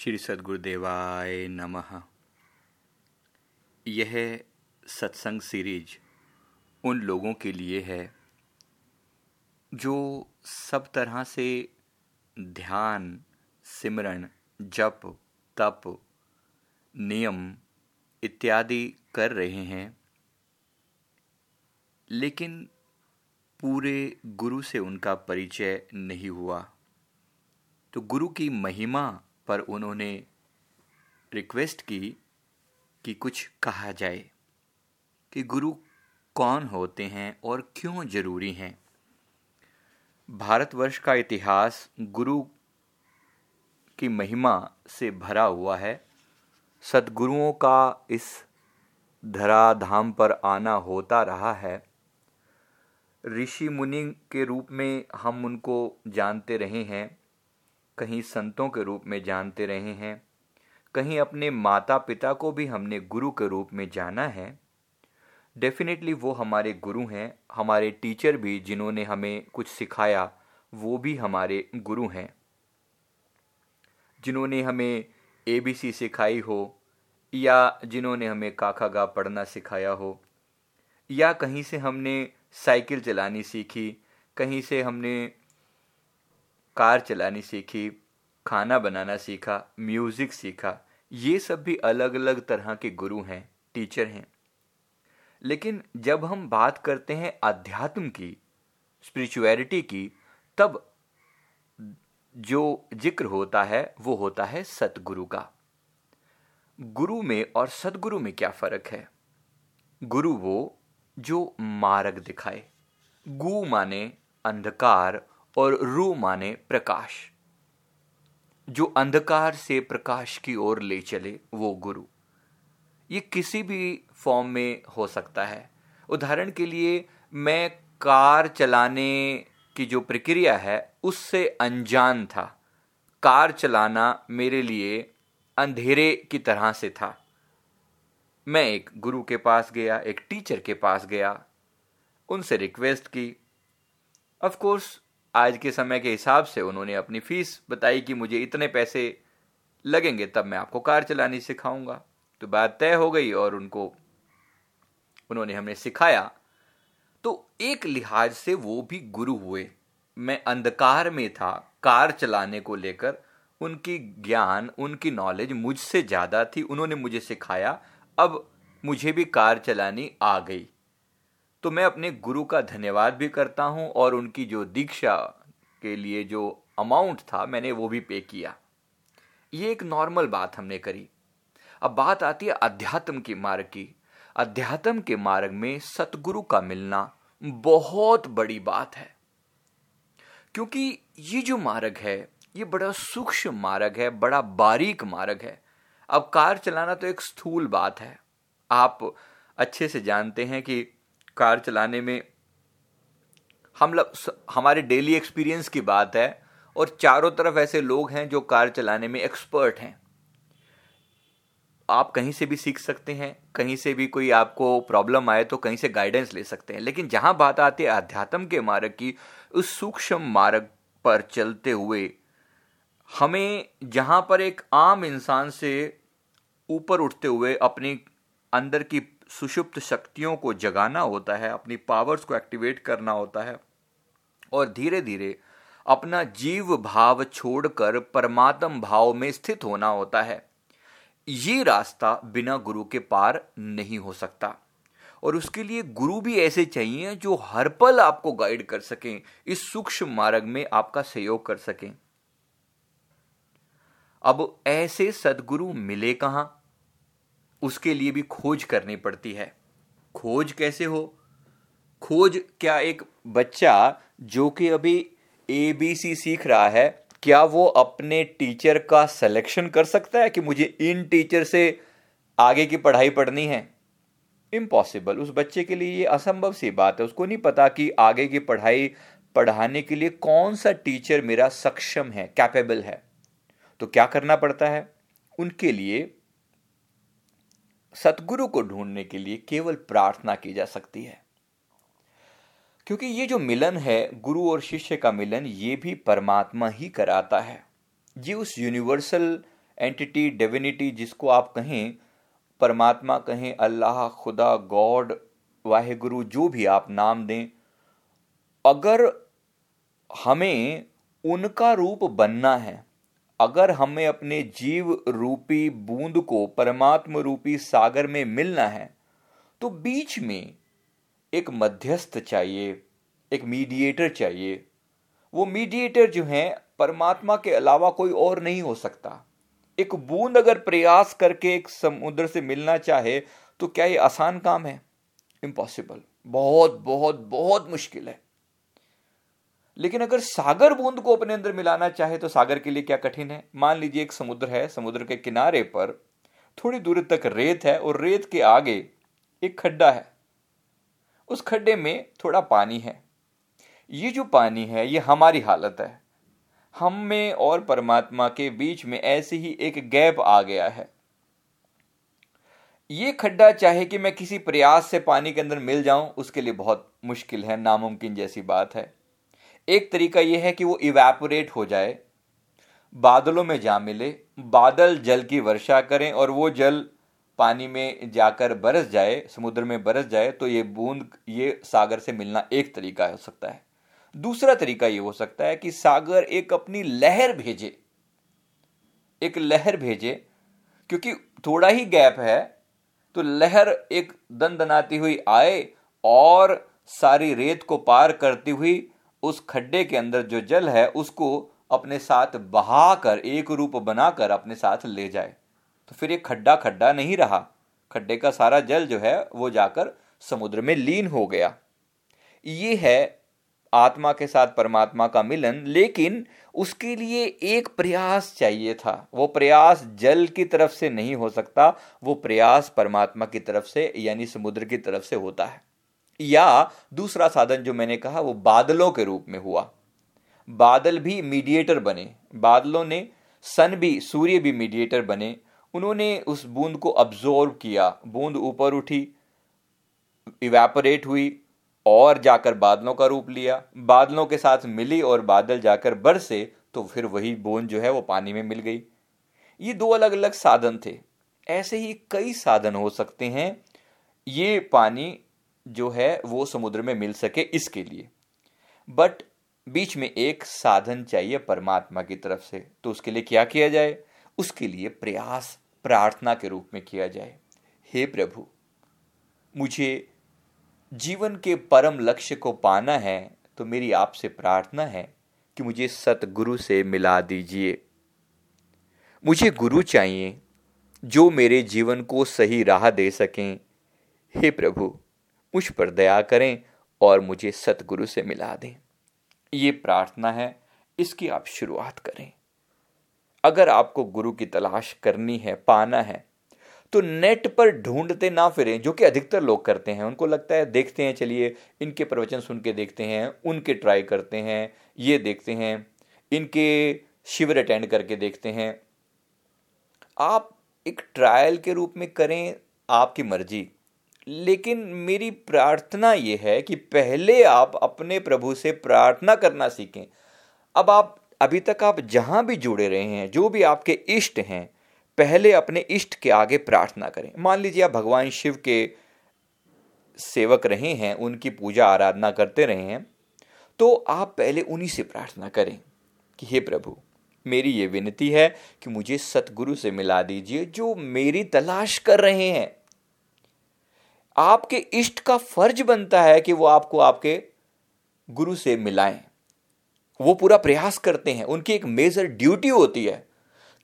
श्री सदगुरुदेवाय नमः। यह सत्संग सीरीज़ उन लोगों के लिए है जो सब तरह से ध्यान सिमरण जप, तप, नियम इत्यादि कर रहे हैं, लेकिन पूरे गुरु से उनका परिचय नहीं हुआ। तो गुरु की महिमा पर उन्होंने रिक्वेस्ट की कि कुछ कहा जाए कि गुरु कौन होते हैं और क्यों ज़रूरी हैं। भारतवर्ष का इतिहास गुरु की महिमा से भरा हुआ है। सदगुरुओं का इस धराधाम पर आना होता रहा है। ऋषि मुनि के रूप में हम उनको जानते रहे हैं। कहीं संतों के रूप में जानते रहे हैं, कहीं अपने माता पिता को भी हमने गुरु के रूप में जाना है। डेफिनेटली वो हमारे गुरु हैं, हमारे टीचर भी जिन्होंने हमें कुछ सिखाया, वो भी हमारे गुरु हैं। जिन्होंने हमें ए बी सी सिखाई हो, या जिन्होंने हमें काका गा पढ़ना सिखाया हो, या कहीं से हमने साइकिल चलानी सीखी, कहीं से हमने कार चलानी सीखी, खाना बनाना सीखा म्यूज़िक सीखा, ये सब भी अलग अलग तरह के गुरु हैं टीचर हैं। लेकिन जब हम बात करते हैं अध्यात्म की स्पिरिचुअलिटी की, तब जो ज़िक्र होता है, वो होता है सतगुरु का। गुरु में और सदगुरु में क्या फ़र्क है? गुरु वो जो मार्ग दिखाए। गु माने अंधकार और रू माने प्रकाश। जो अंधकार से प्रकाश की ओर ले चले वो गुरु। ये किसी भी फॉर्म में हो सकता है। उदाहरण के लिए, मैं कार चलाने की जो प्रक्रिया है, उससे अनजान था। कार चलाना मेरे लिए अंधेरे की तरह से था। मैं एक गुरु के पास गया, एक टीचर के पास गया, उनसे रिक्वेस्ट की। ऑफ़ कोर्स आज के समय के हिसाब से उन्होंने अपनी फ़ीस बताई कि मुझे इतने पैसे लगेंगे, तब मैं आपको कार चलानी सिखाऊँगा। तो बात तय हो गई और उनको, उन्होंने हमें सिखाया। तो एक लिहाज से वो भी गुरु हुए। मैं अंधकार में था, कार चलाने को लेकर। उनकी ज्ञान, उनकी नॉलेज मुझसे ज़्यादा थी, उन्होंने मुझे सिखाया। अब मुझे भी कार चलानी आ गई। तो मैं अपने गुरु का धन्यवाद भी करता हूँ और उनकी जो दीक्षा के लिए जो अमाउंट था, मैंने वो भी पे किया। ये एक नॉर्मल बात हमने करी। अब बात आती है अध्यात्म के मार्ग की। अध्यात्म के मार्ग में सतगुरु का मिलना बहुत बड़ी बात है। क्योंकि ये जो मार्ग है, ये बड़ा सूक्ष्म मार्ग है, बड़ा बारीक मार्ग है। अब कार चलाना तो एक स्थूल बात है। आप अच्छे से जानते हैं कि कार चलाने में हम लग, हमारे डेली एक्सपीरियंस की बात है और चारों तरफ़ ऐसे लोग हैं जो कार चलाने में एक्सपर्ट हैं। आप कहीं से भी सीख सकते हैं कहीं से भी कोई आपको प्रॉब्लम आए तो कहीं से गाइडेंस ले सकते हैं। लेकिन जहाँ बात आती है अध्यात्म के मार्ग की उस सूक्ष्म मार्ग पर चलते हुए हमें जहाँ पर एक आम इंसान से ऊपर उठते हुए अपनी अंदर की सुषुप्त शक्तियों को जगाना होता है, अपनी पावर्स को एक्टिवेट करना होता है और धीरे धीरे अपना जीव भाव छोड़कर परमात्म भाव में स्थित होना होता है। ये रास्ता बिना गुरु के पार नहीं हो सकता। और उसके लिए गुरु भी ऐसे चाहिए जो हर पल आपको गाइड कर सकें, इस सूक्ष्म मार्ग में आपका सहयोग कर सकें। अब ऐसे सदगुरु मिले कहाँ? उसके लिए भी खोज करनी पड़ती है। खोज कैसे हो? खोज क्या एक बच्चा जो कि अभी ए बी सी सीख रहा है, क्या वो अपने टीचर का सिलेक्शन कर सकता है कि मुझे इन टीचर से आगे की पढ़ाई पढ़नी है? इम्पॉसिबल उस बच्चे के लिए ये असंभव सी बात है। उसको नहीं पता कि आगे की पढ़ाई पढ़ाने के लिए कौन सा टीचर मेरा सक्षम है कैपेबल है। तो क्या करना पड़ता है? उनके लिए सतगुरु को ढूँढने के लिए केवल प्रार्थना की जा सकती है। क्योंकि ये जो मिलन है, गुरु और शिष्य का मिलन, ये भी परमात्मा ही कराता है। ये उस यूनिवर्सल एंटिटी डिविनिटी जिसको आप कहें, परमात्मा कहें, अल्लाह, खुदा, गॉड, वाहेगुरु, जो भी आप नाम दें, अगर हमें उनका रूप बनना है अगर हमें अपने जीव रूपी बूंद को परमात्म रूपी सागर में मिलना है तो बीच में एक मध्यस्थ चाहिए, एक मीडिएटर चाहिए। वो मीडिएटर जो है, परमात्मा के अलावा कोई और नहीं हो सकता। एक बूंद अगर प्रयास करके एक समुद्र से मिलना चाहे तो क्या ये आसान काम है? इम्पॉसिबल बहुत बहुत बहुत मुश्किल है। लेकिन अगर सागर बूंद को अपने अंदर मिलाना चाहे तो सागर के लिए क्या कठिन है? मान लीजिए एक समुद्र है, समुद्र के किनारे पर थोड़ी दूर तक रेत है और रेत के आगे एक खड्डा है। उस खड्डे में थोड़ा पानी है। ये जो पानी है, ये हमारी हालत है। हम में और परमात्मा के बीच में ऐसे ही एक गैप आ गया है। ये खड्डा चाहे कि मैं किसी प्रयास से पानी के अंदर मिल जाऊँ, उसके लिए बहुत मुश्किल है, नामुमकिन जैसी बात है। एक तरीका यह है कि वो इवेपोरेट हो जाए, बादलों में जा मिले, बादल जल की वर्षा करें और वो जल पानी में जाकर बरस जाए, समुद्र में बरस जाए तो ये बूंद, ये सागर से मिलना एक तरीका हो सकता है। दूसरा तरीका यह हो सकता है कि सागर एक अपनी लहर भेजे, एक लहर भेजे, क्योंकि थोड़ा ही गैप है तो लहर एक दन दनाती हुई आए और सारी रेत को पार करती हुई उस खड्डे के अंदर जो जल है, उसको अपने साथ बहाकर, एक रूप बनाकर अपने साथ ले जाए। तो फिर ये खड्डा खड्डा नहीं रहा। खड्डे का सारा जल जो है, वो जाकर समुद्र में लीन हो गया। ये है आत्मा के साथ परमात्मा का मिलन, लेकिन उसके लिए एक प्रयास चाहिए था। वो प्रयास जल की तरफ़ से नहीं हो सकता, वो प्रयास परमात्मा की तरफ़ से, यानी समुद्र की तरफ़ से होता है। या दूसरा साधन जो मैंने कहा, वो बादलों के रूप में हुआ। बादल भी मीडिएटर बने। बादलों ने सन भी, सूर्य भी मीडिएटर बने। उन्होंने उस बूंद को अब्जॉर्व किया। बूंद ऊपर उठी इवेपोरेट हुई और जाकर बादलों का रूप लिया। बादलों के साथ मिली और बादल जाकर बरसे तो फिर वही बूंद जो है वो पानी में मिल गई। ये दो अलग अलग साधन थे। ऐसे ही कई साधन हो सकते हैं। ये पानी जो है वो समुद्र में मिल सके इसके लिए। बट बीच में एक साधन चाहिए परमात्मा की तरफ़ से तो उसके लिए क्या किया जाए? उसके लिए प्रयास, प्रार्थना के रूप में किया जाए। हे प्रभु, मुझे जीवन के परम लक्ष्य को पाना है तो मेरी आपसे प्रार्थना है कि मुझे सतगुरु से मिला दीजिए। मुझे गुरु चाहिए जो मेरे जीवन को सही राह दे सकें। हे प्रभु मुझ पर दया करें और मुझे सतगुरु से मिला दें। ये प्रार्थना है, इसकी आप शुरुआत करें। अगर आपको गुरु की तलाश करनी है, पाना है तो नेट पर ढूंढते ना फिरें, जो कि अधिकतर लोग करते हैं। उनको लगता है, देखते हैं, चलिए, इनके प्रवचन सुन के देखते हैं, उनके ट्राई करते हैं, ये देखते हैं, इनके शिविर अटेंड करके देखते हैं। आप एक ट्रायल के रूप में करें, आपकी मर्ज़ी। लेकिन मेरी प्रार्थना ये है कि पहले आप अपने प्रभु से प्रार्थना करना सीखें। अब आप, अभी तक आप जहाँ भी जुड़े रहे हैं, जो भी आपके इष्ट हैं, पहले अपने इष्ट के आगे प्रार्थना करें। मान लीजिए आप भगवान शिव के सेवक रहे हैं, उनकी पूजा आराधना करते रहे हैं तो आप पहले उन्हीं से प्रार्थना करें कि हे प्रभु, मेरी ये विनती है कि मुझे सतगुरु से मिला दीजिए, जो मेरी तलाश कर रहे हैं। आपके इष्ट का फ़र्ज़ बनता है कि वो आपको आपके गुरु से मिलाएँ। वो पूरा प्रयास करते हैं। उनकी एक मेजर ड्यूटी होती है।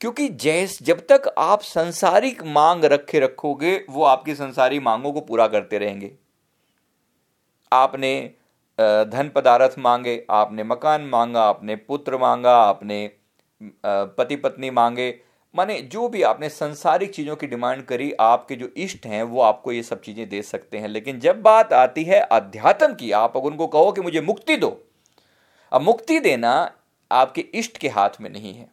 क्योंकि जैस, जब तक आप संसारिक मांग रखे रखोगे, वो आपकी संसारी मांगों को पूरा करते रहेंगे। आपने धन पदार्थ मांगे, आपने मकान मांगा, आपने पुत्र मांगा, आपने पति पत्नी मांगे माने जो भी आपने संसारिक चीज़ों की डिमांड करी, आपके जो इष्ट हैं, वो आपको ये सब चीज़ें दे सकते हैं। लेकिन जब बात आती है अध्यात्म की, आप अगर उनको कहो कि मुझे मुक्ति दो, अब मुक्ति देना आपके इष्ट के हाथ में नहीं है।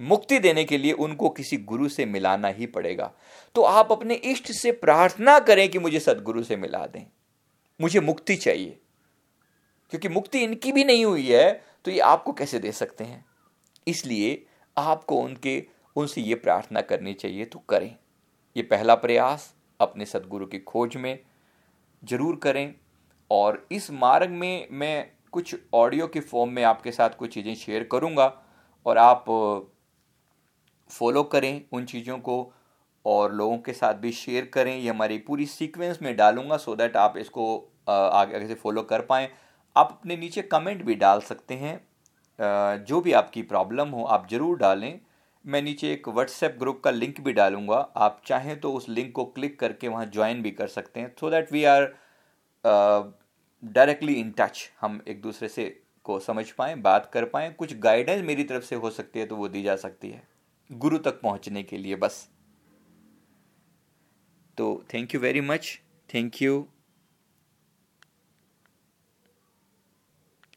मुक्ति देने के लिए उनको किसी गुरु से मिलाना ही पड़ेगा। तो आप अपने इष्ट से प्रार्थना करें कि मुझे सदगुरु से मिला दें। मुझे मुक्ति चाहिए। क्योंकि मुक्ति इनकी भी नहीं हुई है तो ये आपको कैसे दे सकते हैं? इसलिए आपको उनके उनसे ये प्रार्थना करनी चाहिए तो करें। ये पहला प्रयास अपने सदगुरु की खोज में ज़रूर करें और इस मार्ग में मैं कुछ ऑडियो के फॉर्म में आपके साथ कुछ चीज़ें शेयर करूँगा और आप फॉलो करें उन चीज़ों को और लोगों के साथ भी शेयर करें। ये हमारी पूरी सीक्वेंस में डालूँगा सो दैट आप इसको आगे आगे से फॉलो कर पाएँ। आप अपने नीचे कमेंट भी डाल सकते हैं। जो भी आपकी प्रॉब्लम हो आप ज़रूर डालें। मैं नीचे एक व्हाट्सएप ग्रुप का लिंक भी डालूँगा। आप चाहें तो उस लिंक को क्लिक करके वहाँ ज्वाइन भी कर सकते हैं so that we are directly in touch हम एक दूसरे से को समझ पाएँ, बात कर पाएँ। कुछ गाइडेंस मेरी तरफ़ से हो सकती है तो वो दी जा सकती है। गुरु तक पहुँचने के लिए बस। तो thank you very much thank you